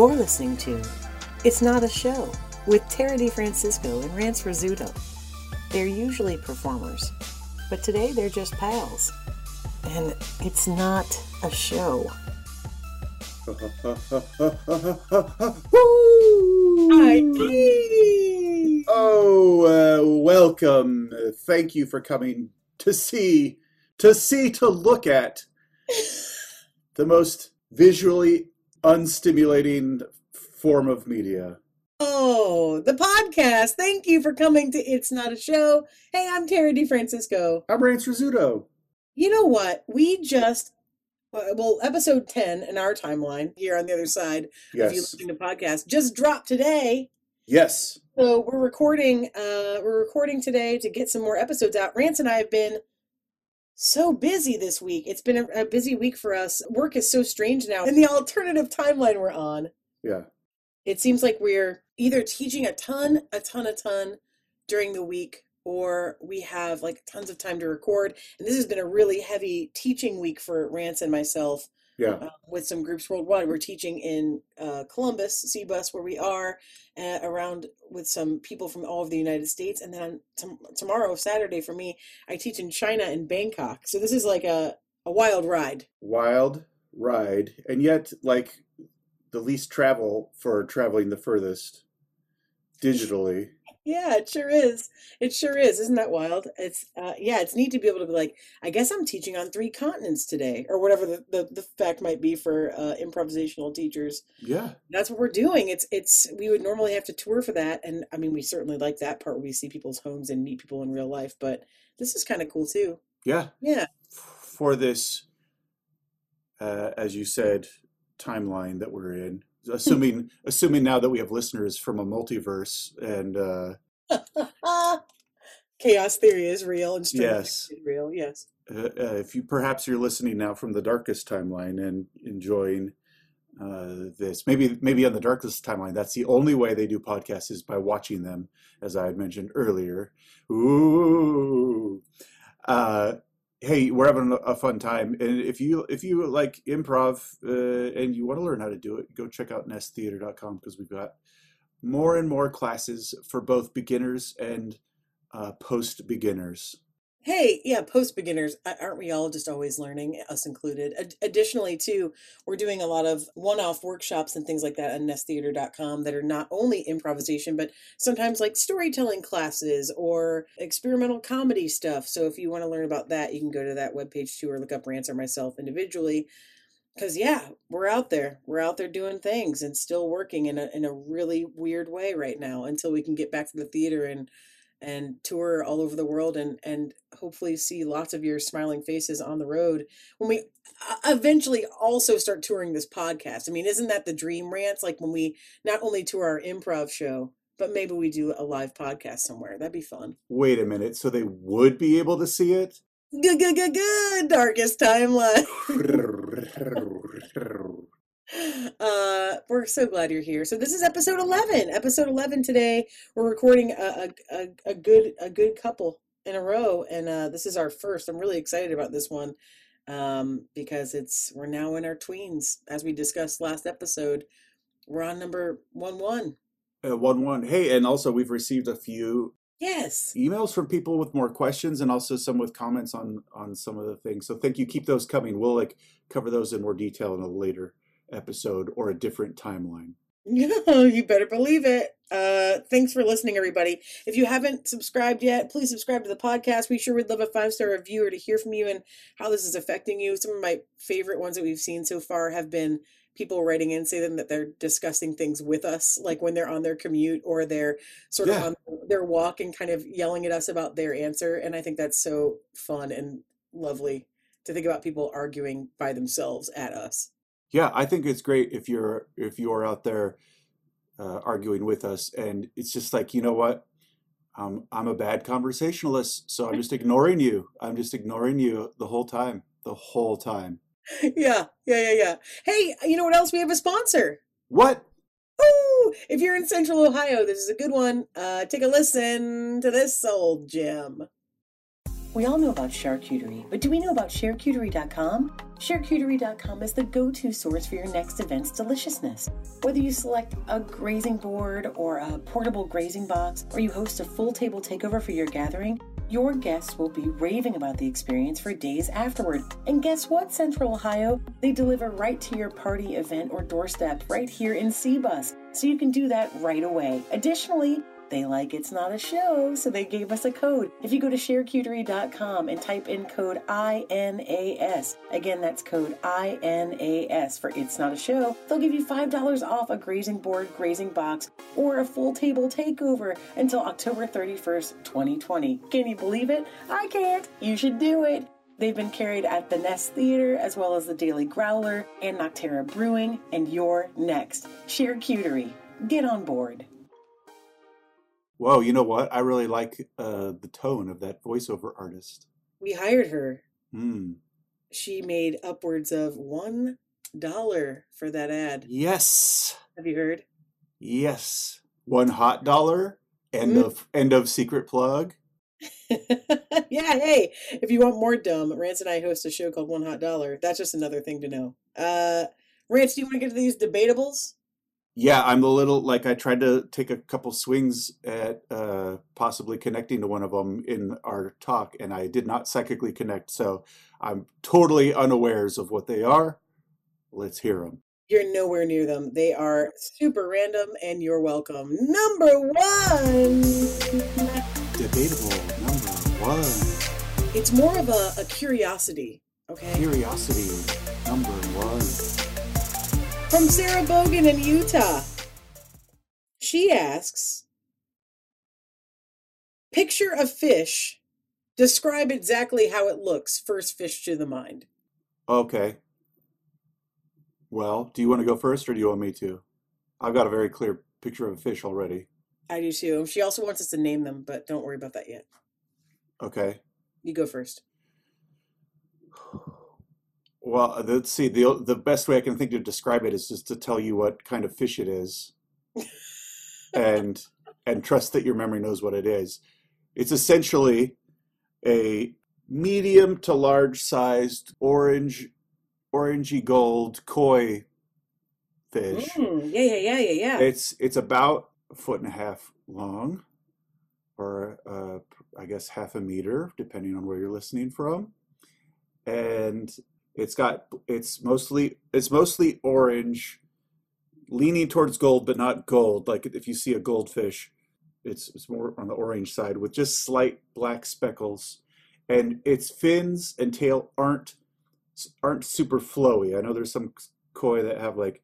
You're listening to It's Not a Show with Tara DeFrancisco and Rance Rizzuto. They're usually performers, but today they're just pals. And it's not a show. Hi. Oh, uh, welcome. Thank you for coming to see, to see, to look at the most visually unstimulating form of media. Oh, the podcast. Thank you for coming to It's Not a Show. Hey, I'm Tara DeFrancisco. I'm Rance Rizzuto. You know what? We just, uh, well, episode 10 in our timeline here on the other side, if you Yes. listen to podcast, just dropped today. Yes. So we're recording, uh, we're recording today to get some more episodes out. Rance and I have been so busy this week. It's been a, a busy week for us. Work is so strange now. In the alternative timeline we're on, Yeah. it seems like we're either teaching a ton, a ton, a ton during the week, or we have like tons of time to record. And this has been a really heavy teaching week for Rance and myself Yeah. uh, with some groups worldwide. We're teaching in uh, Columbus, CBUS, where we are, uh, around with some people from all of the United States. And then on tom- tomorrow, Saturday, for me, I teach in China in Bangkok. So this is like a, a wild ride. Wild ride, and yet like the least travel for traveling the furthest digitally. Yeah, it sure is. It sure is. Isn't that wild? It's uh yeah, it's neat to be able to be like, I guess I'm teaching on three continents today, or whatever the, the, the fact might be for uh improvisational teachers. Yeah. That's what we're doing. It's it's we would normally have to tour for that, and I mean we certainly like that part where we see people's homes and meet people in real life, but this is kind of cool too. Yeah. Yeah. For this, uh, as you said, timeline that we're in. Assuming, assuming now that we have listeners from a multiverse, and uh, Chaos theory is real and Yes. is real. Yes. uh, uh, if you perhaps you're listening now from the darkest timeline and enjoying uh, this, maybe maybe on the darkest timeline, that's the only way they do podcasts is by watching them, as I had mentioned earlier. Ooh, uh, hey, we're having a fun time, and if you if you like improv uh, and you want to learn how to do it, go check out nesttheater.com because we've got more and more classes for both beginners and uh, post beginners. Hey, yeah, post beginners, aren't we all just always learning, eh, us included? Ad- additionally, too, we're doing a lot of one-off workshops and things like that on nesttheater.com that are not only improvisation, but sometimes like storytelling classes or experimental comedy stuff. So if you want to learn about that, you can go to that webpage too, or look up Rance or myself individually. Because yeah, we're out there. We're out there doing things and still working in a in a really weird way right now until we can get back to the theater and and tour all over the world and and hopefully see lots of your smiling faces on the road when we uh, eventually also start touring this podcast. I mean, isn't that the dream Rance? Like when we not only tour our improv show, but maybe we do a live podcast somewhere. That'd be fun. Wait a minute, so they would be able to see it? Good, good, good, good. Darkest timeline. Uh, we're so glad you're here. So this is episode 11. Episode 11 today. We're recording a, a, a, a good a good couple in a row, and uh, this is our first. I'm really excited about this one um, because it's we're now in our tweens, as we discussed last episode. We're on number one one. Uh, one one. Hey, and also we've received a few Yes. emails from people with more questions, and also some with comments on on some of the things. So thank you. Keep those coming. We'll like cover those in more detail in a later episode or a different timeline. Yeah, you better believe it. Uh, thanks for listening, everybody. If you haven't subscribed yet, please subscribe to the podcast. We sure would love a five star review or to hear from you and how this is affecting you. Some of my favorite ones that we've seen so far have been people writing in saying that they're discussing things with us, like when they're on their commute or they're sort Yeah. of on their walk and kind of yelling at us about their answer. And I think that's so fun and lovely to think about people arguing by themselves at us. Yeah, I think it's great if you're if you're out there uh, arguing with us, and it's just like you know what, um, I'm a bad conversationalist, so I'm just ignoring you. I'm just ignoring you the whole time, the whole time. yeah, yeah, yeah, yeah. Hey, you know what else? We have a sponsor. What? Woo! If you're in Central Ohio, this is a good one. Uh, take a listen to this old gem. We all know about charcuterie, but do we know about charcuterie.com? Charcuterie.com is the go to source for your next event's deliciousness. Whether you select a grazing board or a portable grazing box, or you host a full table takeover for your gathering, your guests will be raving about the experience for days afterward. And guess what, Central Ohio? They deliver right to your party, event, or doorstep right here in CBUS, so you can do that right away. Additionally, they like it's not a show, so they gave us a code. If you go to sharecutery.com and type in code INAS, again, that's code INAS for It's Not a Show, they'll give you $5 off a grazing board, grazing box, or a full table takeover until October 31st, 2020. Can you believe it? I can't. You should do it. They've been carried at the Nest Theater as well as the Daily Growler and Nocterra Brewing, and you're next. Sharecutery. Get on board. Whoa, you know what? I really like uh, the tone of that voiceover artist. We hired her. Hmm. She made upwards of one dollar for that ad. Yes. Have you heard? Yes. One hot dollar. End Mm. of end of secret plug. yeah, hey, if you want more dumb, Rance and I host a show called One Hot Dollar. That's just another thing to know. Uh Rance, do you want to get to these debatables? Yeah, I'm a little like I tried to take a couple swings at uh, possibly connecting to one of them in our talk, and I did not psychically connect. So I'm totally unawares of what they are. Let's hear them. You're nowhere near them. They are super random and you're welcome. Number one. Debatable number one. It's more of a, a curiosity, okay? Curiosity number one. From Sarah Bogan in Utah. She asks Picture a fish. Describe exactly how it looks. First fish to the mind. Okay. Well, do you want to go first, or do you want me to? I've got a very clear picture of a fish already. I do too. She also wants us to name them, but don't worry about that yet. Okay. You go first. Well, let's see. the The best way I can think to describe it is just to tell you what kind of fish it is, and and trust that your memory knows what it is. It's essentially a medium to large sized orange, orangey gold koi fish. Mm, yeah, yeah, yeah, yeah, yeah. It's it's about a foot and a half long, or uh, I guess half a meter, depending on where you're listening from. And it's got it's mostly it's mostly orange, leaning towards gold, but not gold. Like if you see a goldfish, it's it's more on the orange side with just slight black speckles, and its fins and tail aren't aren't super flowy. I know there's some koi that have like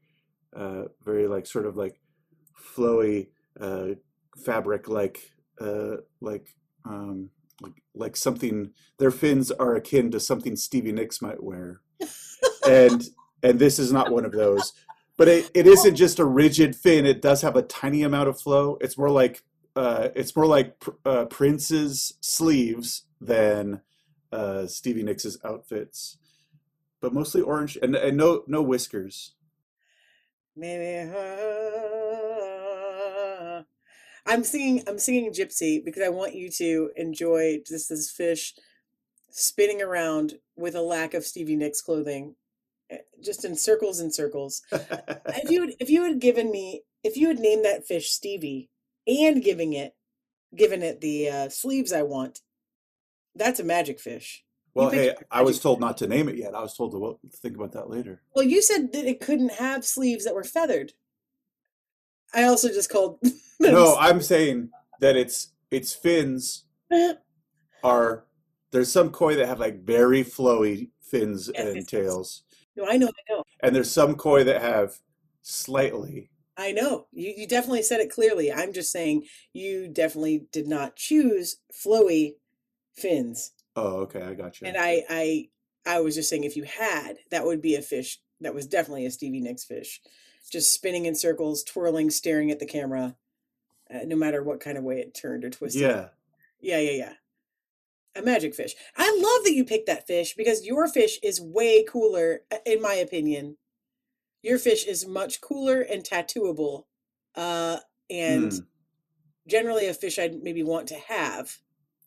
uh, very like sort of like flowy uh, fabric like uh, like um, like like something their fins are akin to something Stevie Nicks might wear. And and this is not one of those but it, it isn't just a rigid fin it does have a tiny amount of flow. It's more like uh, it's more like Pr- uh, Prince's sleeves than uh, Stevie Nicks's outfits but mostly orange and, and no no whiskers. Maybe uh, I'm singing I'm singing Gypsy because I want you to enjoy just this fish spinning around with a lack of Stevie Nicks clothing, eh, just in circles and circles. If you had, if you had given me if you had named that fish Stevie and giving it given it the uh, sleeves I want, that's a magic fish. well hey I was told not to name it yet I was told to think about that later Well, you said that it couldn't have sleeves that were feathered. I also just called no I'm saying that it's its fins are there's some koi that have like very flowy fins Yes, and yes, tails No, I know, I know. and there's some koi that have slightly I know. You you definitely said it clearly. I'm just saying you definitely did not choose flowy fins. oh okay i got you And I I I was just saying if you had, that would be a fish that was definitely a Stevie Nicks fish. Just spinning in circles, twirling, staring at the camera, uh, no matter what kind of way it turned or twisted. yeah Yeah, yeah, yeah. A magic fish. I love that you picked that fish because your fish is way cooler, uh, in my opinion. Your fish is much cooler and tattooable, uh, and Hmm, generally a fish I'd maybe want to have.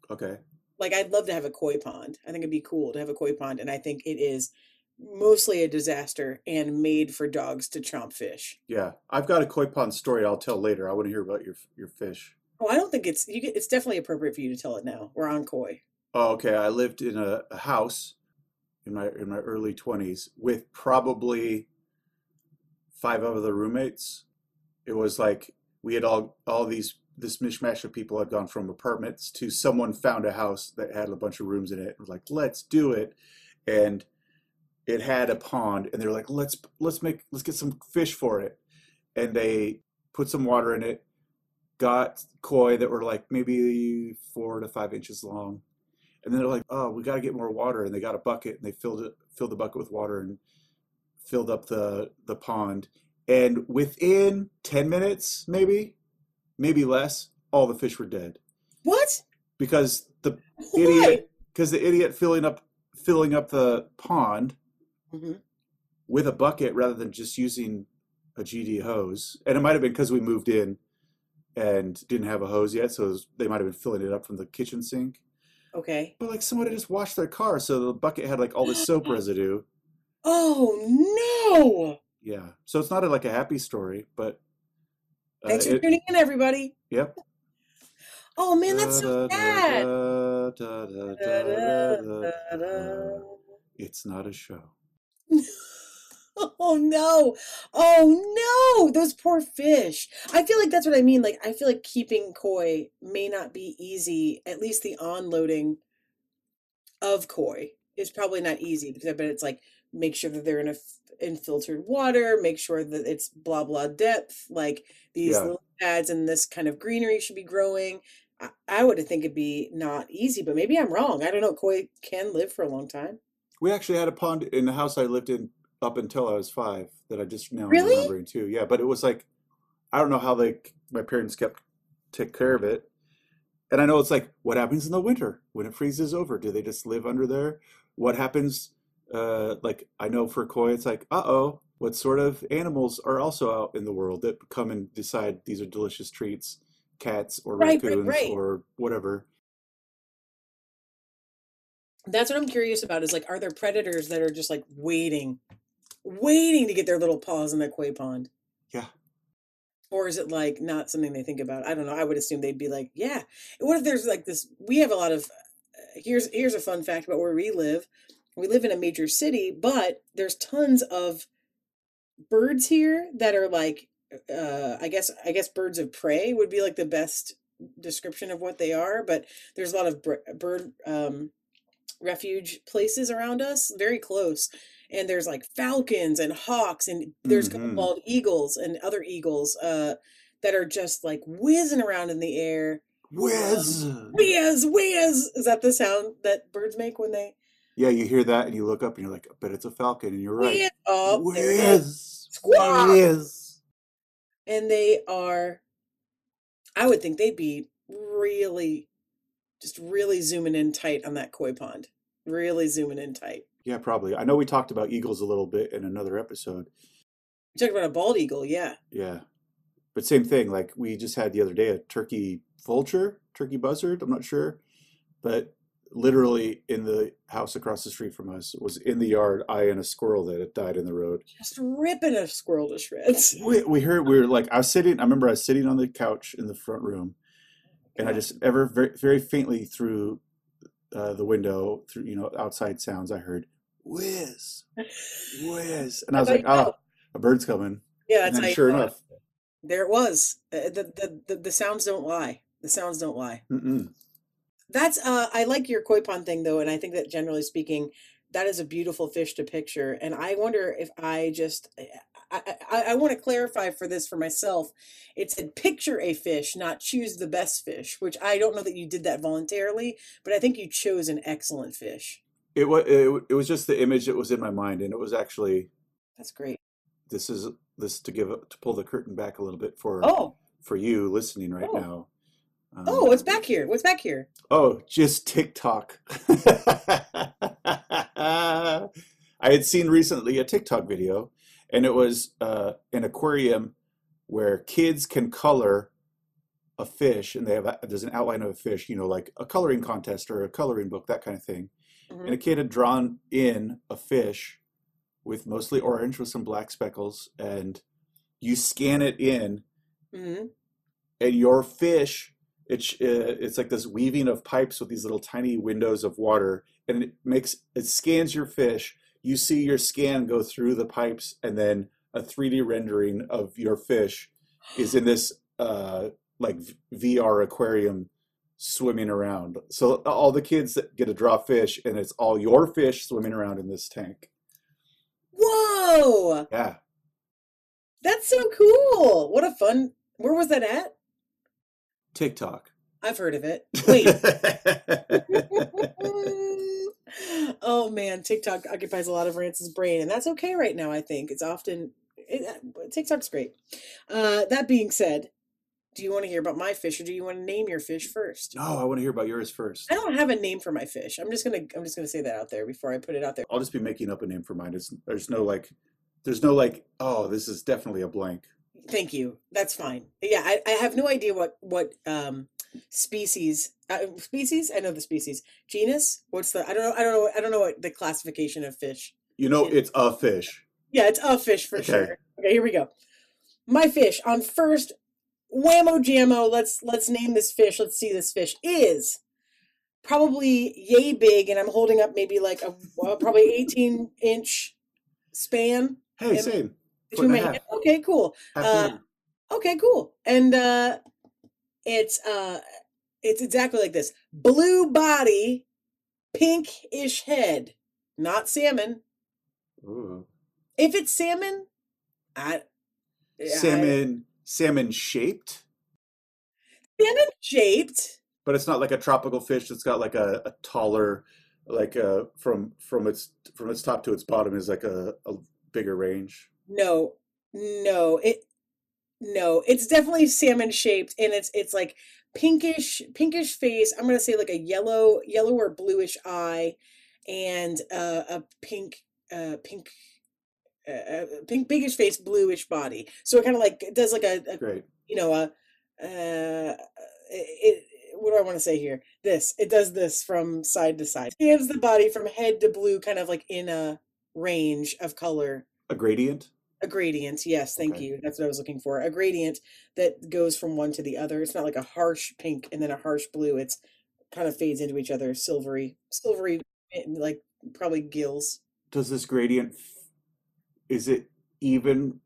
okay Like I'd love to have a koi pond. I think it'd be cool to have a koi pond, and I think it is mostly a disaster and made for dogs to chomp fish. Yeah, I've got a koi pond story I'll tell later. I want to hear about your your fish. Oh, I don't think it's you. It's definitely appropriate for you to tell it now. We're on koi. Oh, okay. I lived in a, a house in my in my early twenties with probably five other roommates. It was like we had all all these this mishmash of people had gone from apartments to someone found a house that had a bunch of rooms in it. It was like, let's do it, and it had a pond, and they're like, let's let's make let's get some fish for it, and they put some water in it, got koi that were like maybe four to five inches long, and then they're like, oh, we got to get more water, and they got a bucket and they filled it filled the bucket with water and filled up the the pond, and within ten minutes, maybe maybe less, all the fish were dead. What? because the idiot because the idiot filling up filling up the pond Mhm. with a bucket rather than just using a GD hose. And it might have been because we moved in and didn't have a hose yet, so was, they might have been filling it up from the kitchen sink. Okay. But like someone had just washed their car, so the bucket had like all this soap residue. Oh no! Yeah, so it's not a, like a happy story, but uh, Thanks for it- tuning in, everybody. yep. Oh man, that's so sad. Da. It's not a show. Oh no. Oh no. Those poor fish. I feel like that's what I mean. Like I feel like keeping koi may not be easy. At least the onloading of koi is probably not easy because I bet it's like make sure that they're in a f- in filtered water, make sure that it's blah blah depth, like these Yeah. little pads and this kind of greenery should be growing. I, I would think it'd be not easy, but maybe I'm wrong. I don't know. Koi can live for a long time. We actually had a pond in the house I lived in up until I was five that I just now Really? remembering too. Yeah, but it was like I don't know how they my parents kept take care of it. And I know it's like what happens in the winter when it freezes over? Do they just live under there? What happens uh like I know for koi it's like, uh-oh, what sort of animals are also out in the world that come and decide these are delicious treats? Cats or Right, right, raccoons right. or whatever. That's what I'm curious about is like, are there predators that are just like waiting, waiting to get their little paws in the koi pond? Yeah. Or is it like not something they think about? I don't know. I would assume they'd be like, yeah. What if there's like this? We have a lot of. uh, Here's here's a fun fact about where we live. We live in a major city, but there's tons of birds here that are like, uh, I guess I guess birds of prey would be like the best description of what they are. But there's a lot of bird um, refuge places around us, very close. And there's like falcons and hawks, and there's a couple bald eagles and other eagles uh, that are just like whizzing around in the air. Whiz! Whiz, whiz! Is that the sound that birds make when they Yeah, you hear that and you look up and you're like, I bet it's a falcon, and you're right. whiz? Oh, is. Whiz! Squawk! Whiz! And they are, I would think they'd be really, just really zooming in tight on that koi pond. Really zooming in tight. Yeah, probably. I know we talked about eagles a little bit in another episode. You talked about a bald eagle, yeah. Yeah. But same thing, like we just had the other day a turkey vulture, turkey buzzard, I'm not sure. But literally in the house across the street from us was in the yard, eyeing a squirrel that had died in the road. Just ripping a squirrel to shreds. We, we heard, we were like, I was sitting, I remember I was sitting on the couch in the front room and I just ever very, very faintly through uh, the window, through, you know, outside sounds, I heard whiz, whiz. And I was like, oh, a bird's coming. Yeah, that's then sure it. enough, There it was. Uh, The, the, the, the sounds don't lie. The sounds don't lie. mm-mm. That's uh I like your koi pond thing though, and I think that generally speaking, that is a beautiful fish to picture. And I wonder if I just I I, I want to clarify for this for myself. It said picture a fish, not choose the best fish, which I don't know that you did that voluntarily, but I think you chose an excellent fish. It was it, it was just the image that was in my mind, and it was actually That's great. this is this to give to pull the curtain back a little bit for Oh, for you listening right Oh. now. Um, oh, what's back here? What's back here? Oh, just TikTok. I had seen recently a TikTok video, and it was uh, an aquarium where kids can color a fish and they have a, there's an outline of a fish, you know, like a coloring contest or a coloring book, that kind of thing. Mhm. And a kid had drawn in a fish with mostly orange with some black speckles, and you scan it in, Mhm. and your fish it's uh, it's like this weaving of pipes with these little tiny windows of water and it makes it scans your fish you see your scan go through the pipes and then a 3d rendering of your fish is in this uh like vr aquarium swimming around so all the kids get to draw fish and it's all your fish swimming around in this tank Whoa! yeah That's so cool. What a fun. Where was that at? Tiktok I've heard of it. Wait. oh man, TikTok occupies a lot of Rance's brain, and that's okay right now. I think it's often it, uh, TikTok's great. Uh, that being said, do you want to hear about my fish, or do you want to name your fish first? no i want to hear about yours first I don't have a name for my fish. I'm just gonna I'm just gonna say that out there before I put it out there. I'll just be making up a name for mine. It's, there's no like, there's no like, oh, this is definitely a blank. Thank you. That's fine. Yeah, I, I have no idea what what um species uh, species. I know the species genus. What's the I don't know I don't know I don't know what the classification of fish. You know, Yeah. it's a fish. Yeah, it's a fish for Okay. sure. Okay, here we go. My fish on first whammo jammo. Let's let's name this fish. Let's see this fish is probably yay big, and I'm holding up maybe like a well, probably 18 inch span Hey, same. Foot between and my a half. hand. Okay, cool. Uh. Okay, cool. And uh it's uh it's exactly like this. Blue body, pinkish head. Not salmon. Ooh. If it's salmon, I I- Salmon, salmon shaped, salmon shaped. but it's not like a tropical fish. It's got like a, a taller, like uh from from its from its top to its bottom is like a, a bigger range. No, no, it no, it's definitely salmon shaped and it's it's like pinkish pinkish face. I'm gonna say like a yellow yellow or bluish eye and uh, a pink uh pink uh, uh, pink pinkish face bluish body. So it kind of like it does like a, a you know a uh it, what do I want to say here? This it does this from side to side. Scans the body from head to blue, kind of like in a range of color A gradient. A gradient, yes, thank Okay. you. That's what I was looking for. A gradient that goes from one to the other. It's not like a harsh pink and then a harsh blue. It's kind of fades into each other, silvery, silvery, like probably gills. Does this gradient? Is it even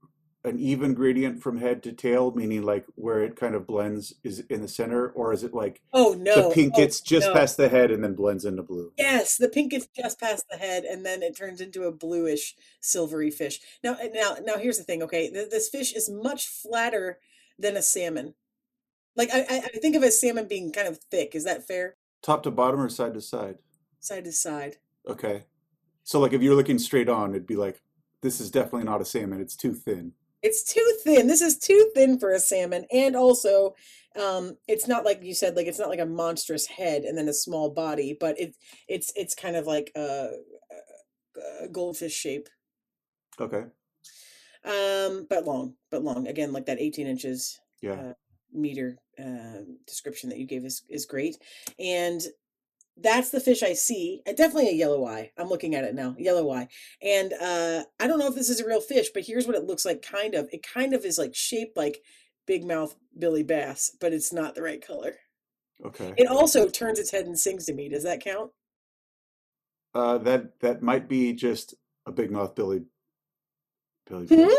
an even gradient from head to tail, meaning like where it kind of blends is in the center, or is it like Oh no! the pink oh, gets just no. past the head and then blends into blue? Yes, the pink gets just past the head, and then it turns into a bluish, silvery fish. Now, eh, now, now, here's the thing. Okay, this fish is much flatter than a salmon. Like I, I I think of a salmon being kind of thick. Is that fair? Top to bottom or side to side? Side to side. Okay. So like if you're looking straight on, it'd be like, this is definitely not a salmon. It's too thin. It's too thin. This is too thin for a salmon, and also, um, it's not like you said. Like it's not like a monstrous head and then a small body, but it it's it's kind of like a, a goldfish shape, Okay. um, but long, but long. Again, like that eighteen inches Yeah. uh, meter uh, description that you gave is is great, and that's the fish I see. Definitely a yellow eye. I'm looking at it now, yellow eye, and uh, I don't know if this is a real fish, but here's what it looks like. Kind of, it kind of is like shaped like big mouth Billy Bass, but it's not the right color. Okay. It also turns its head and sings to me. Does that count? Uh, that that might be just a big mouth Billy. Billy. Hmm?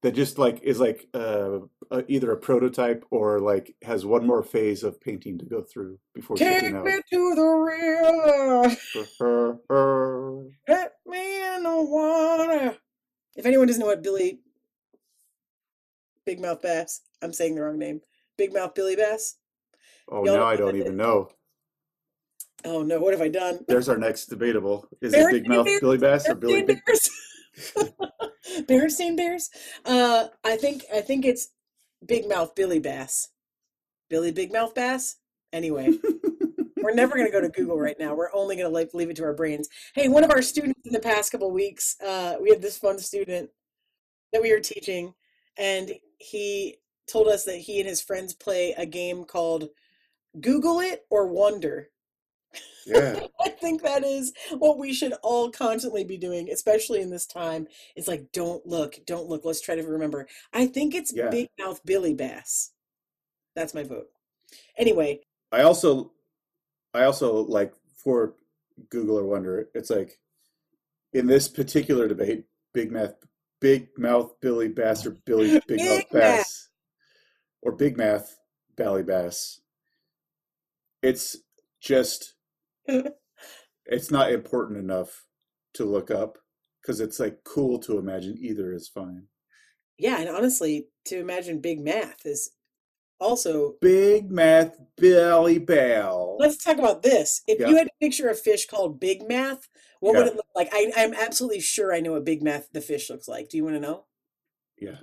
Bass. That just like is like uh, uh, either a prototype or like has one more phase of painting to go through before Take shipping out. me to the oh Let me in the water. If anyone doesn't know what Billy Big Mouth Bass, I'm saying the wrong name. Big Mouth Billy Bass. Y'all now I don't even know. Oh no, what have I done? There's our next debatable. Is Bear it Big Mouth Billy Bass or Billy Big? Bears. seen Bears. Uh, I think I think it's Big Mouth Billy Bass. Billy Big Mouth Bass. Anyway, we're never going to go to Google right now. We're only going to like leave it to our brains. Hey, one of our students in the past couple weeks, uh, we had this fun student that we were teaching, and he told us that he and his friends play a game called Google It or Wonder. Yeah. I think that is what we should all constantly be doing, especially in this time. It's like, don't look, don't look. Let's try to remember. I think it's Yeah. Big Mouth Billy Bass. That's my vote. Anyway, I also, I also like for Google or Wonder. It's like in this particular debate, Big Math, Big Mouth Billy Bass or Billy Big, Big Mouth Bass, or Big Math Bally Bass. It's just, it's not important enough to look up because it's like cool to imagine either is fine. yeah, and honestly, to imagine Big Math is also. Big Math Billy Bell. Let's talk about this. If Yeah. you had to picture a fish called Big Math, what would it look like? I, I'm absolutely sure I know what Big Math the fish looks like. Do you want to know? Yeah,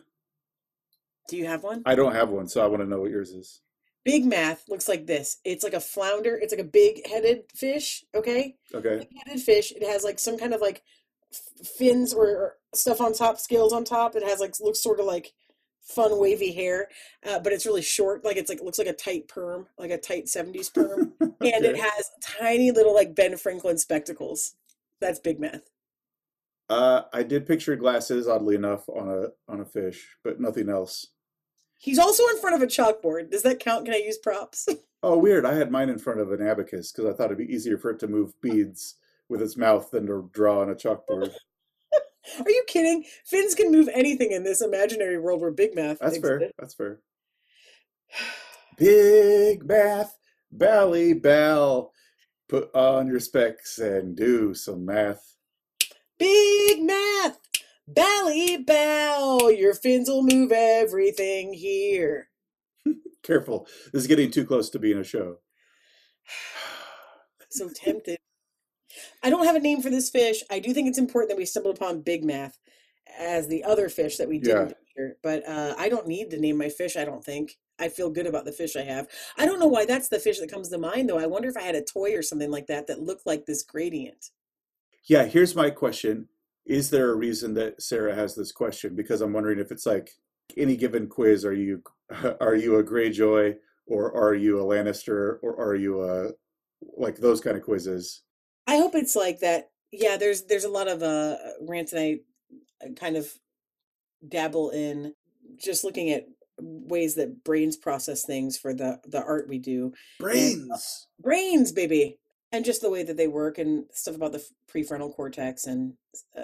Do you have one? I don't have one, so I want to know what yours is. Big Math looks like this. It's like a flounder. It's like a big-headed fish. Okay, Okay. big-headed fish. It has like some kind of like f- fins or, or stuff on top, scales on top. It has like looks sort of like fun wavy hair, uh, but it's really short. Like it's like looks like a tight perm, like a tight '70s perm, and it has tiny little like Ben Franklin spectacles. That's Big Math. Uh, I did picture glasses, oddly enough, on a on a fish, but nothing else. He's also in front of a chalkboard. Does that count? Can I use props? Oh, weird! I had mine in front of an abacus because I thought it'd be easier for it to move beads with its mouth than to draw on a chalkboard. Are you kidding? Fins can move anything in this imaginary world where Big Math That's fair. existed. That's fair. Big Math Bally Bell, put on your specs and do some math. Big Math, Bally Bow. Your fins will move everything here. Careful, this is getting too close to being a show. So tempted. I don't have a name for this fish. I do think it's important that we stumbled upon Big Math as the other fish that we didn't Yeah. picture. But uh, I don't need to name my fish, I don't think. I feel good about the fish I have. I don't know why that's the fish that comes to mind, though. I wonder if I had a toy or something like that that looked like this gradient. Yeah, here's my question. Is there a reason that Sarah has this question? Because I'm wondering if it's like any given quiz, are you are you a Greyjoy or are you a Lannister or are you a like those kind of quizzes? I hope it's like that. Yeah, there's there's a lot of uh Rance and I uh, kind of dabble in just looking at ways that brains process things for the the art we do. Brains. Brains, baby. And just the way that they work and stuff about the prefrontal cortex and uh,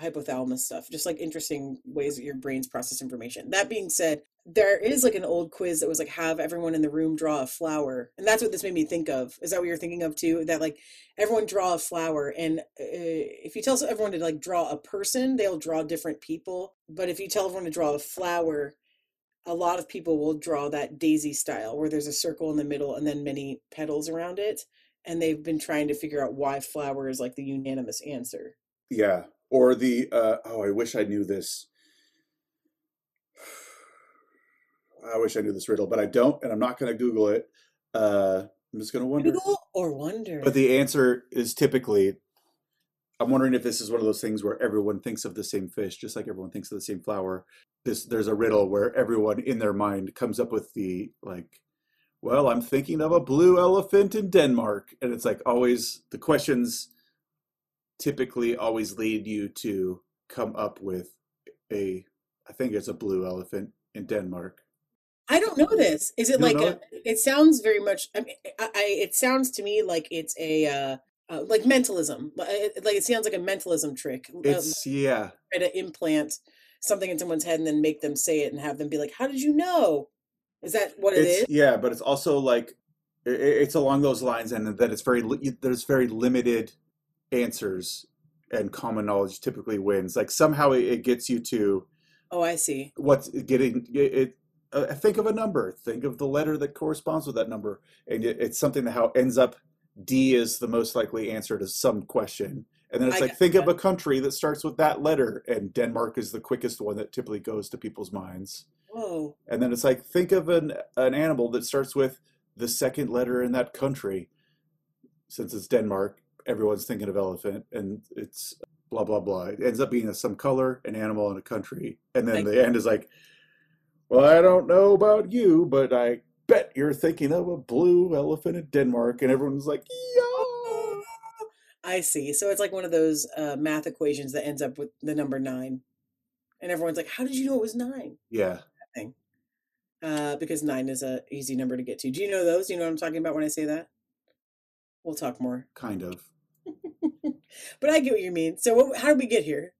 hypothalamus stuff. Just like interesting ways that your brains process information. That being said, there is like an old quiz that was like have everyone in the room draw a flower. And that's what this made me think of. Is that what you're thinking of too? That like everyone draw a flower and uh, if you tell everyone to like draw a person, they'll draw different people. But if you tell everyone to draw a flower, a lot of people will draw that daisy style where there's a circle in the middle and then many petals around it. And they've been trying to figure out why flower is like the unanimous answer. Yeah. Or the uh, oh, I wish I knew this. I wish I knew this riddle, but I don't, and I'm not going to Google it. Uh, I'm just going to wonder. Google or wonder. But the answer is typically, I'm wondering if this is one of those things where everyone thinks of the same fish, just like everyone thinks of the same flower. This there's a riddle where everyone in their mind comes up with the like, well, I'm thinking of a blue elephant in Denmark, and it's like always the questions typically always lead you to come up with a, I think it's a blue elephant in Denmark. I don't know this. Is it like a? it? It sounds very much. I mean, I, I it sounds to me like it's a uh, uh, like mentalism. Like it, sounds like a mentalism trick. uh, It's yeah, try to implant something in someone's head and then make them say it and have them be like, "How did you know?" Is that what it it's is? yeah but it's also like i- i- it's along those lines and that it's very li- there's very limited answers and common knowledge typically wins like somehow it, it gets you to Oh, I see. what's getting it, it uh, think of a number think of the letter that corresponds with that number and it, it's something that how ends up d is the most likely answer to some question and then it's I like think of a country that starts with that letter and denmark is the quickest one that typically goes to people's minds Whoa. and then it's like think of an an animal that starts with the second letter in that country. Since it's Denmark, everyone's thinking of elephant, and it's blah blah blah. It ends up being a, some color, an animal, and a country, and then Like- the end is like, Well, I don't know about you, but I bet you're thinking of a blue elephant in Denmark, and everyone's like, yeah. I see. So it's like one of those uh, math equations that ends up with the number nine, and everyone's like, "How did you know it was nine? Yeah. Uh, because nine is a easy number to get to. Do you know those? You know what I'm talking about when I say that? We'll talk more. Kind of. But I get what you mean. So what, how did we get here?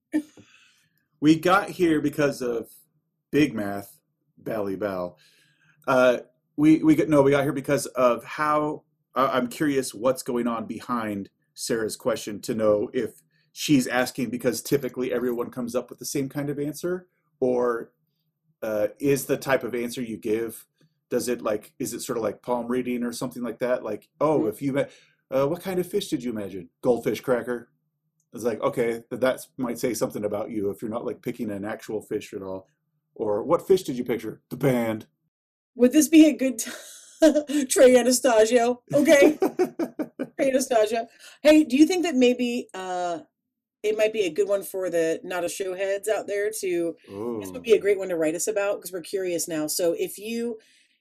We got here because of big math, Bally Bal. Uh, we we got no, we got here because of how uh, I'm curious what's going on behind Sarah's question to know if she's asking because typically everyone comes up with the same kind of answer, or uh, is the type of answer you give does it like is it sort of like palm reading or something like that? Like oh, Mhm. if you met, uh, what kind of fish did you imagine? Goldfish cracker. It's like okay, that that might say something about you if you're not like picking an actual fish at all. Or what fish did you picture? The band. Would this be a good t- Trey Anastasio? Okay, Trey Anastasio. Hey, do you think that maybe uh, it might be a good one for the not a show heads out there to this would be a great one to write us about because we're curious now. So if you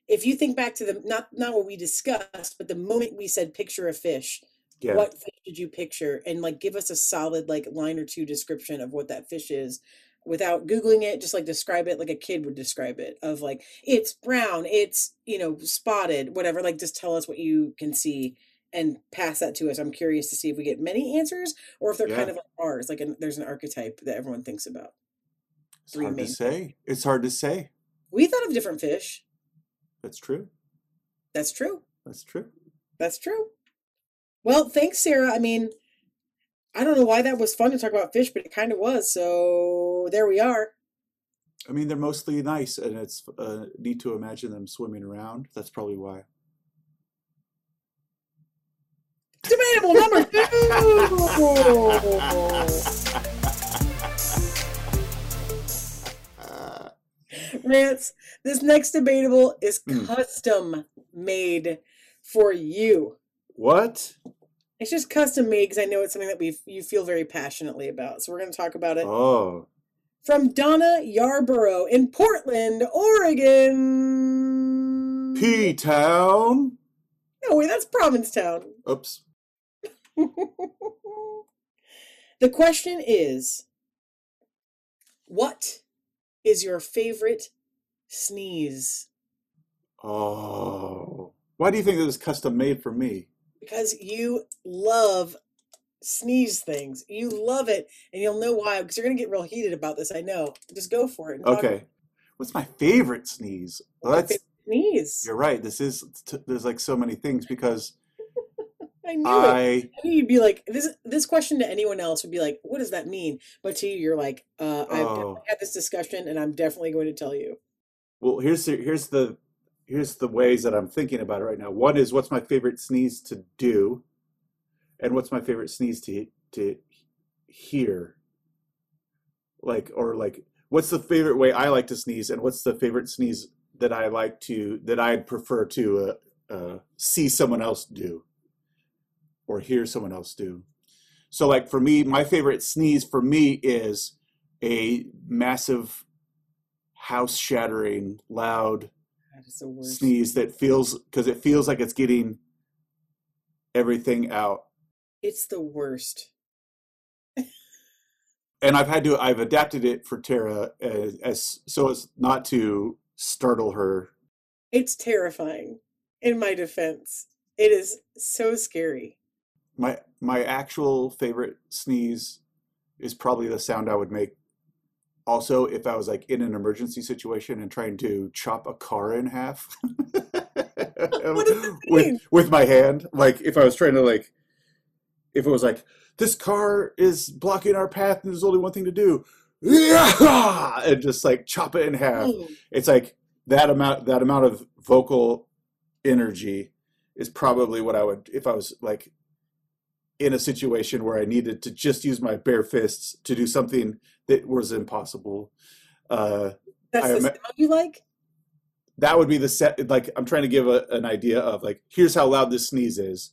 if you think back to the not not what we discussed, but the moment we said picture a fish, yeah. what fish did you picture? And like give us a solid like line or two description of what that fish is without googling it just like describe it like a kid would describe it of like it's brown it's you know spotted whatever like just tell us what you can see and pass that to us i'm curious to see if we get many answers or if they're kind of like ours like an, there's an archetype that everyone thinks about It's hard to say. It's hard to say. we thought of different fish That's true. that's true That's true. That's true. Well, thanks, Sarah. I mean, I don't know why that was fun to talk about fish, but it kind of was. So there we are. I mean, they're mostly nice, and it's uh, neat to imagine them swimming around. That's probably why. Debatable number two. Rance, this next debatable is Mm. custom made for you. what? It's just custom made because I know it's something that we you feel very passionately about. So we're going to talk about it Oh, from Donna Yarborough in Portland, Oregon. P Town. No, wait, that's Provincetown. Oops. the question is What is your favorite sneeze? Oh, why do you think it was custom made for me? Because you love sneeze things. You love it, and you'll know why because you're going to get real heated about this. I know. Just go for it. and talk Okay, what's my favorite sneeze? Well, that's your Sneeze. you're right. This is there's like so many things because I knew it. I I knew you'd be like this. This question to anyone else would be like, "What does that mean?" But to you, you're like, uh, "I've Oh. had this discussion, and I'm definitely going to tell you." well here's the, here's the here's the ways that I'm thinking about it right now. One is what's my favorite sneeze to do, and what's my favorite sneeze to to hear. Like or like what's the favorite way I like to sneeze, and what's the favorite sneeze that I like to that I'd prefer to uh, uh, see someone else do, or hear someone else do. So like for me, my favorite sneeze for me is a massive house shattering loud That is the worst. sneeze that feels because it feels like it's getting everything out It's the worst. and i've had to i've adapted it for tara as, as so as not to startle her It's terrifying. In my defense, it is so scary. My my actual favorite sneeze is probably the sound i would make. Also if i was like in an emergency situation and trying to chop a car in half What does that with with my hand like if i was trying to like if it was like this car is blocking our path and there's only one thing to do. And just like chop it in half. Oh, it's like that amount that amount of vocal energy is probably what I would if I was like in a situation where I needed to just use my bare fists to do something that was impossible. Uh, that's I the sound you like. that would be the set. Like I'm trying to give a, an idea of like here's how loud this sneeze is.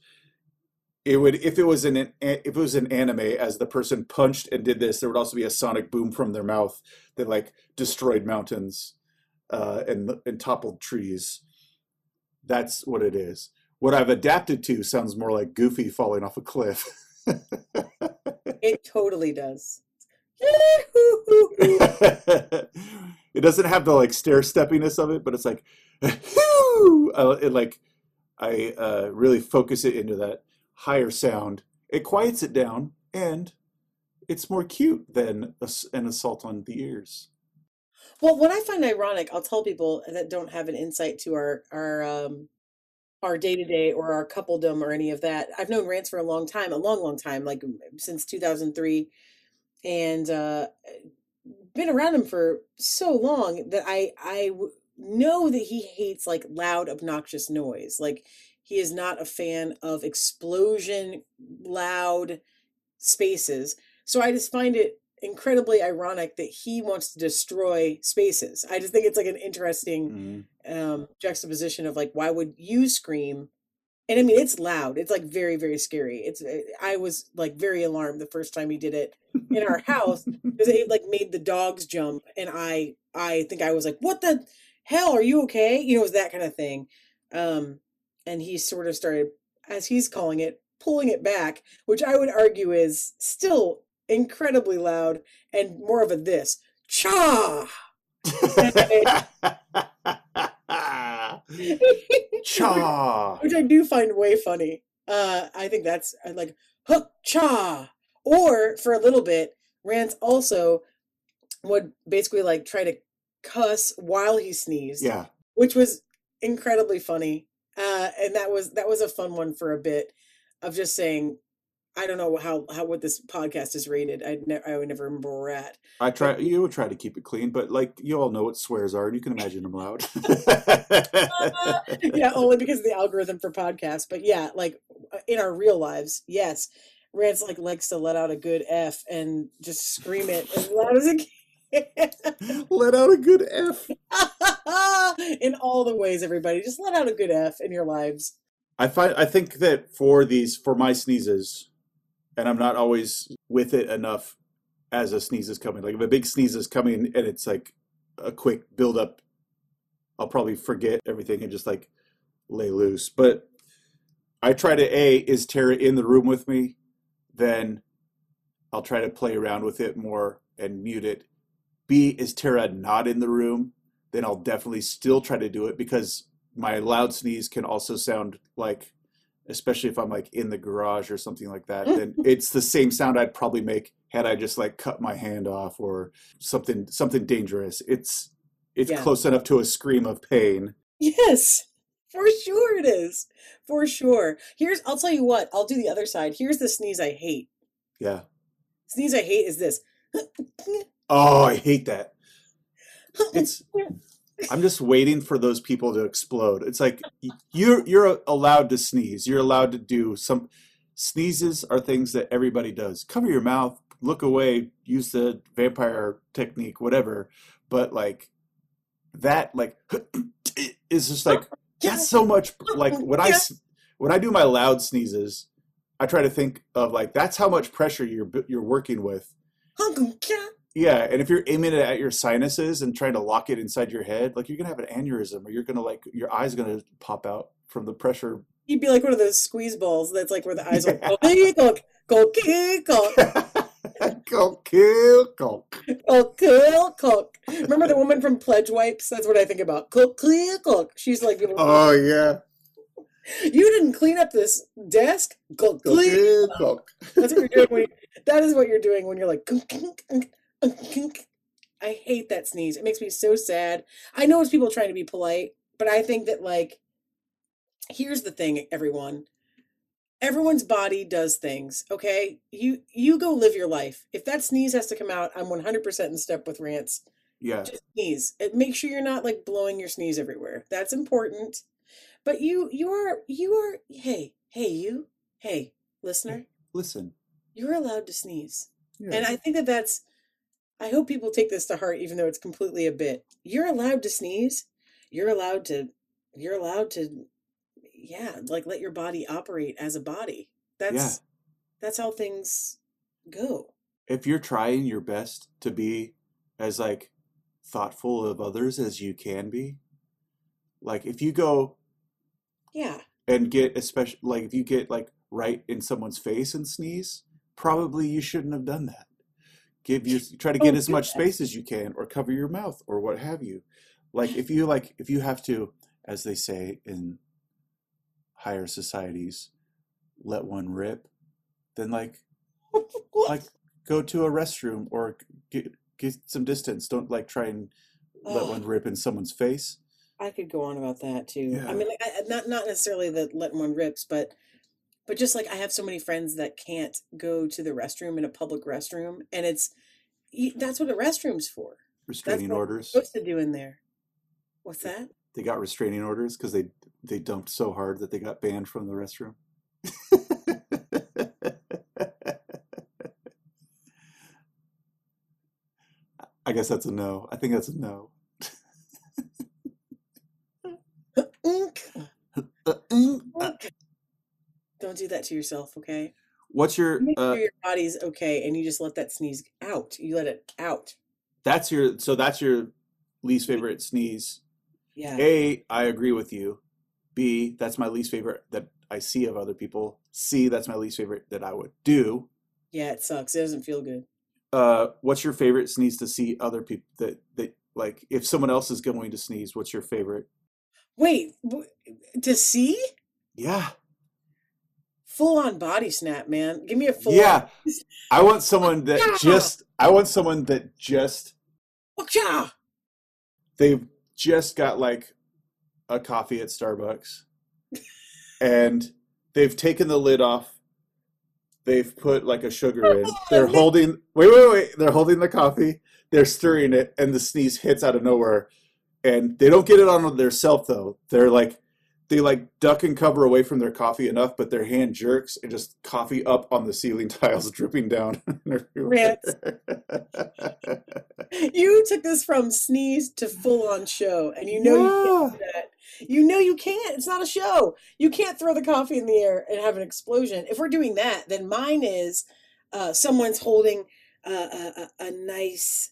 It would if it was an if it was an anime as the person punched and did this, there would also be a sonic boom from their mouth that like destroyed mountains. uh, and and toppled trees. That's what it is. What I've adapted to sounds more like Goofy falling off a cliff. It totally does. it doesn't have the like stair steppiness of it, but it's like, uh, it like I uh, really focus it into that higher sound. It quiets it down, and it's more cute than a an assault on the ears. Well, what I find ironic, I'll tell people that don't have an insight to our our um our day to day or our coupledom or any of that. I've known Rance for a long time, a long, long time, like since 2003, and uh, been around him for so long that I I know that he hates like loud, obnoxious noise. Like he is not a fan of explosion, loud spaces. So I just find it incredibly ironic that he wants to destroy spaces. I just think it's like an interesting Mm. um juxtaposition of like why would you scream? And i mean it's loud. It's like very very scary. It's uh, i was like very alarmed the first time he did it in our house because it like made the dogs jump and i i think i was like what the hell? Are you okay? You know it was that kind of thing. Um and he sort of started as he's calling it pulling it back which i would argue is still incredibly loud and more of a this cha Cha. which I do find way funny. Uh, I think that's uh, like hook cha, or for a little bit, Rance also would basically like try to cuss while he sneezed, Yeah. which was incredibly funny. Uh, and that was that was a fun one for a bit of just saying, I don't know how how what this podcast is rated. I ne- I would never remember where we're at. I try. You would try to keep it clean, but like you all know what swears are, and you can imagine them loud. yeah, only because of the algorithm for podcasts. But yeah, like uh, in our real lives, yes, Rance like likes to let out a good F and just scream it as loud as it can. Let out a good F. in all the ways, everybody, just let out a good F in your lives. I find. I think that for these, for my sneezes, and I'm not always with it enough as a sneeze is coming. Like if a big sneeze is coming and it's like a quick build up, I'll probably forget everything and just like lay loose. But I try to a is Tara in the room with me, then I'll try to play around with it more and mute it. B is Tara not in the room, then I'll definitely still try to do it because my loud sneeze can also sound like especially if I'm like in the garage or something like that, then it's the same sound I'd probably make had I just like cut my hand off or something something dangerous. It's it's Yeah. close enough to a scream of pain. Yes, for sure it is. For sure. Here's, I'll tell you what, I'll do the other side. Here's the sneeze I hate. Yeah. Sneeze I hate is this. Oh, I hate that. It's I'm just waiting for those people to explode. It's like you're you're allowed to sneeze. You're allowed to do some sneezes are things that everybody does. Cover your mouth, look away, use the vampire technique, whatever. But like that like is just like that's so much like when I when I do my loud sneezes, I try to think of like that's how much pressure you're you're working with. Yeah, and if you're aiming it at your sinuses and trying to lock it inside your head, like you're gonna have an aneurysm, or you're gonna like your eyes gonna pop out from the pressure. You'd be like one of those squeeze balls that's like where the eyes will go, "Geek-gulk, go, geek-gulk, go kill, go. oh, geek-gulk." Remember the woman from Pledge Wipes? That's what I think about. Geek, geek-gulk. She's like, Oh yeah, you didn't clean up this desk? Go geek. go. That's what you're doing. When you, that is what you're doing when you're like. I hate that sneeze. It makes me so sad. I know it's people trying to be polite, but I think that like, here's the thing, everyone. Everyone's body does things. Okay, you you go live your life. If that sneeze has to come out, I'm 100% in step with Rance. Yeah, Just sneeze. And make sure you're not like blowing your sneeze everywhere. That's important. But you you are you are hey hey you hey listener listen. you're allowed to sneeze. Yeah. And I think that that's, I hope people take this to heart, even though it's completely a bit. You're allowed to sneeze. You're allowed to, you're allowed to, yeah, like let your body operate as a body. That's, Yeah. that's how things go. if you're trying your best to be as like thoughtful of others as you can be. Like if you go Yeah. and get especially like if you get like right in someone's face and sneeze, probably you shouldn't have done that. Give you try to Oh, get as much space as you can or cover your mouth or what have you. Like if you like if you have to as they say in higher societies let one rip, then like like go to a restroom or get get some distance. Don't like try and let Oh. one rip in someone's face. I could go on about that too. Yeah. I mean, like, I, not not necessarily the letting one rips, but but just like I have so many friends that can't go to the restroom in a public restroom, and it's that's what a restroom's for. Restraining what orders. Supposed to do in there. What's that? They got restraining orders because they they dumped so hard that they got banned from the restroom. I guess that's a no. I think that's a no. Unk, Uh, mm, uh, unk. Don't do that to yourself, okay? What's your Make uh, your body's okay, and you just let that sneeze out. You let it out. that's your so that's your least favorite sneeze. Yeah. A, I agree with you. B, that's my least favorite that I see of other people. C, that's my least favorite that I would do. Yeah, it sucks. It doesn't feel good. Uh, what's your favorite sneeze to see other people that that like if someone else is going to sneeze? What's your favorite? Wait, w- to see Yeah, full on body snap, man. Give me a full. yeah. I want someone that Yeah. just. I want someone that just On. they've just got like a coffee at Starbucks and they've taken the lid off. They've put like a sugar in. Oh, They're holding wait, wait, wait. They're holding the coffee. They're stirring it, and the sneeze hits out of nowhere. And they don't get it on their self though. They're like they like duck and cover away from their coffee enough, but their hand jerks and just coffee up on the ceiling tiles dripping down. You took this from sneeze to full on show, and you know you can't do that. You know you can't. It's not a show. You can't throw the coffee in the air and have an explosion. If we're doing that, then mine is uh, someone's holding uh, a, a, a nice,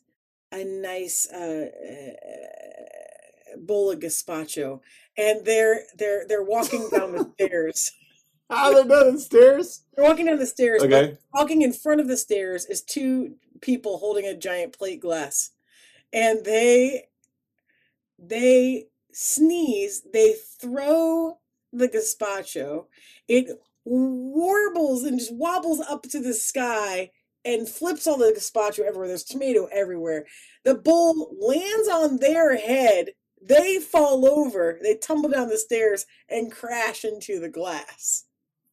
a nice uh, uh, bowl of gazpacho, and they're they're they're walking down the stairs. Ah, they're down the stairs. They're walking down the stairs. Okay. walking in front of the stairs is two people holding a giant plate glass and they they sneeze they throw the gazpacho it warbles and just wobbles up to the sky and flips all the gazpacho everywhere there's tomato everywhere the bowl lands on their head they fall over they tumble down the stairs and crash into the glass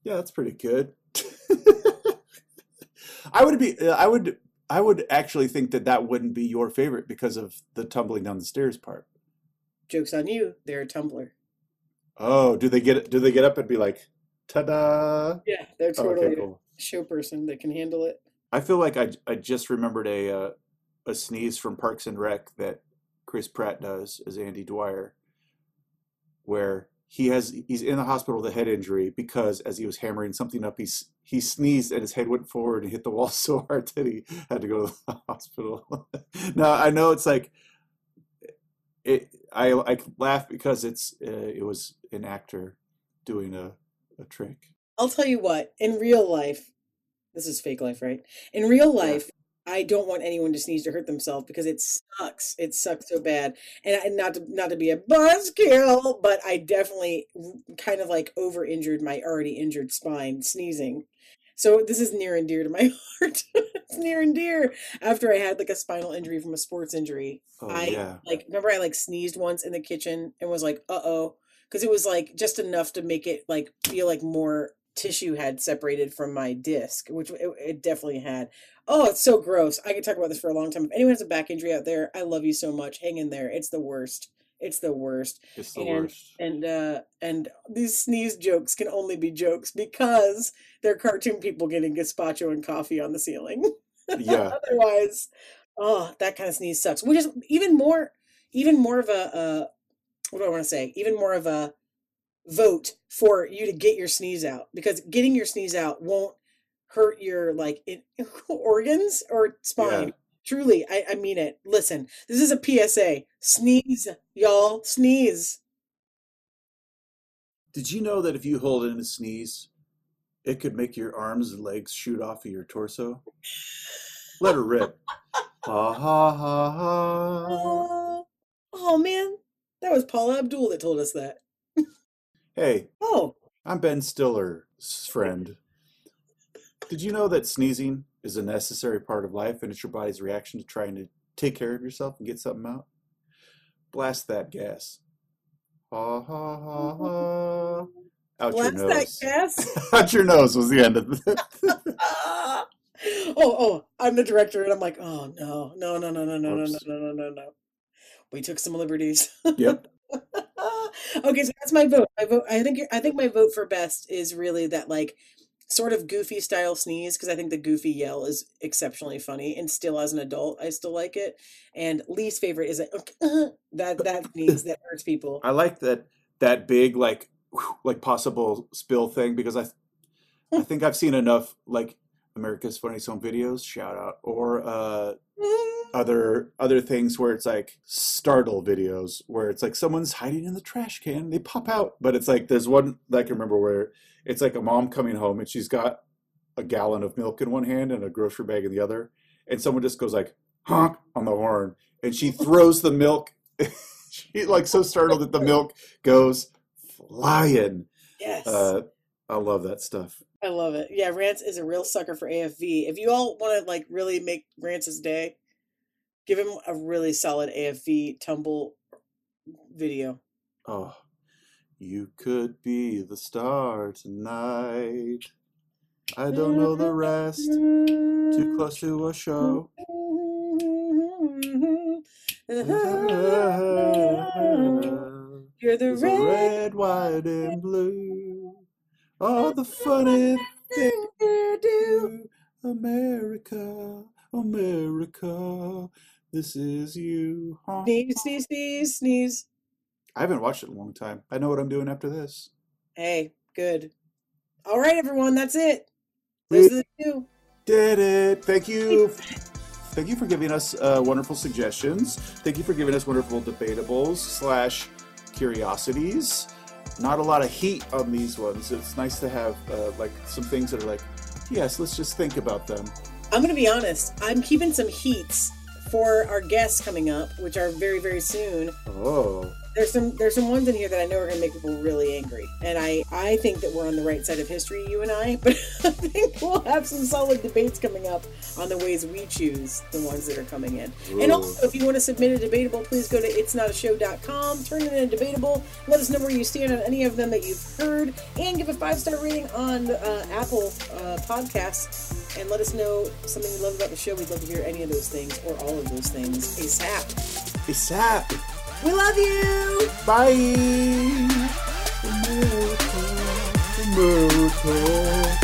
Yeah, that's pretty good. I would be. uh, I would. I would actually think that that wouldn't be your favorite because of the tumbling down the stairs part. joke's on you they're a tumbler Oh, do they get? Do they get up and be like, "Ta-da"? yeah they're Oh, totally okay, cool. show person that can handle it. I feel like I I just remembered a uh, a sneeze from Parks and Rec that Chris Pratt does as Andy Dwyer, where he has he's in the hospital with a head injury because as he was hammering something up, he he sneezed and his head went forward and hit the wall so hard that he had to go to the hospital. now I know it's like it. I I laugh because it's uh, it was an actor doing a a trick. I'll tell you what, in real life, this is fake life, right? In real life, I don't want anyone to sneeze to hurt themselves because it sucks. It sucks so bad. And, I, not to not to be a buzzkill, but I definitely kind of like over injured my already injured spine sneezing. So this is near and dear to my heart. it's near and dear after I had like a spinal injury from a sports injury. Oh I yeah. like remember I like sneezed once in the kitchen and was like, uh oh, because it was like just enough to make it like feel like more tissue had separated from my disc, which it, it definitely had. Oh, it's so gross. I could talk about this for a long time. If anyone has a back injury out there, I love you so much. Hang in there. It's the worst. It's the worst. It's the and- worst. And uh and these sneeze jokes can only be jokes because they're cartoon people getting gazpacho and coffee on the ceiling. Yeah. Otherwise, oh, that kind of sneeze sucks. Which is even more, even more of a, uh, what do I want to say? Even more of a vote for you to get your sneeze out because getting your sneeze out won't hurt your like in, organs or spine. Truly, I, I mean it. Listen, this is a PSA. Sneeze, y'all. Sneeze. Did you know that if you hold in a sneeze, it could make your arms and legs shoot off of your torso? Let her rip. Ha ha ha ha. Oh, oh man, that was Paula Abdul that told us that. Hey, Oh, I'm Ben Stiller's friend. Did you know that sneezing is a necessary part of life and it's your body's reaction to trying to take care of yourself and get something out? Blast that gas. Ha ha ha ha. Out blast your that gas. Out your nose was the end of it. Ah. oh, oh, I'm the director, and I'm like, oh no, no, no, no, no, no, no, no, no, no, no, no. We took some liberties. yep. okay, so that's my vote. I vote. I think. I think my vote for best is really that like sort of goofy style sneeze because I think the goofy yell is exceptionally funny, and still as an adult, I still like it. And least favorite is that that that sneeze that hurts people. I like that that big like like possible spill thing because I I think I've seen enough like America's Funniest Home Videos shout out or uh other other things where it's like startle videos where it's like someone's hiding in the trash can they pop out but it's like there's one that I can remember where it's like a mom coming home and she's got a gallon of milk in one hand and a grocery bag in the other and someone just goes like honk on the horn and she throws the milk she like so startled that the milk goes flying Yes. uh I love that stuff I love it. Yeah, Rance is a real sucker for AFV. If you all want to like really make Rance's day, give him a really solid AFV tumble video. Oh, you could be the star tonight. I don't know the rest. Too close to a show. You're the red red, white, and blue. All the funny things you do. do. America, America, this is you. Sneeze, sneeze, sneeze, sneeze. I haven't watched it in a long time. I know what I'm doing after this. Hey, good. All right, everyone, that's it. Those are the two. Did it. Thank you. Thank you for giving us uh, wonderful suggestions. Thank you for giving us wonderful debatables slash curiosities. Not a lot of heat on these ones. It's nice to have uh, like some things that are like, yes, let's just think about them. I'm gonna be honest. I'm keeping some heats for our guests coming up, which are very, very soon. Oh, There's some there's some ones in here that I know are gonna make people really angry, and I I think that we're on the right side of history, you and I. But I think we'll have some solid debates coming up on the ways we choose the ones that are coming in. And also, if you want to submit a debatable, please go to itsnotashow.com, turn it in a debatable, let us know where you stand on any of them that you've heard, and give a five star rating on uh, Apple uh, Podcasts. And let us know something you love about the show. We'd love to hear any of those things or all of those things ASAP. ASAP. We love you! Bye. America, America.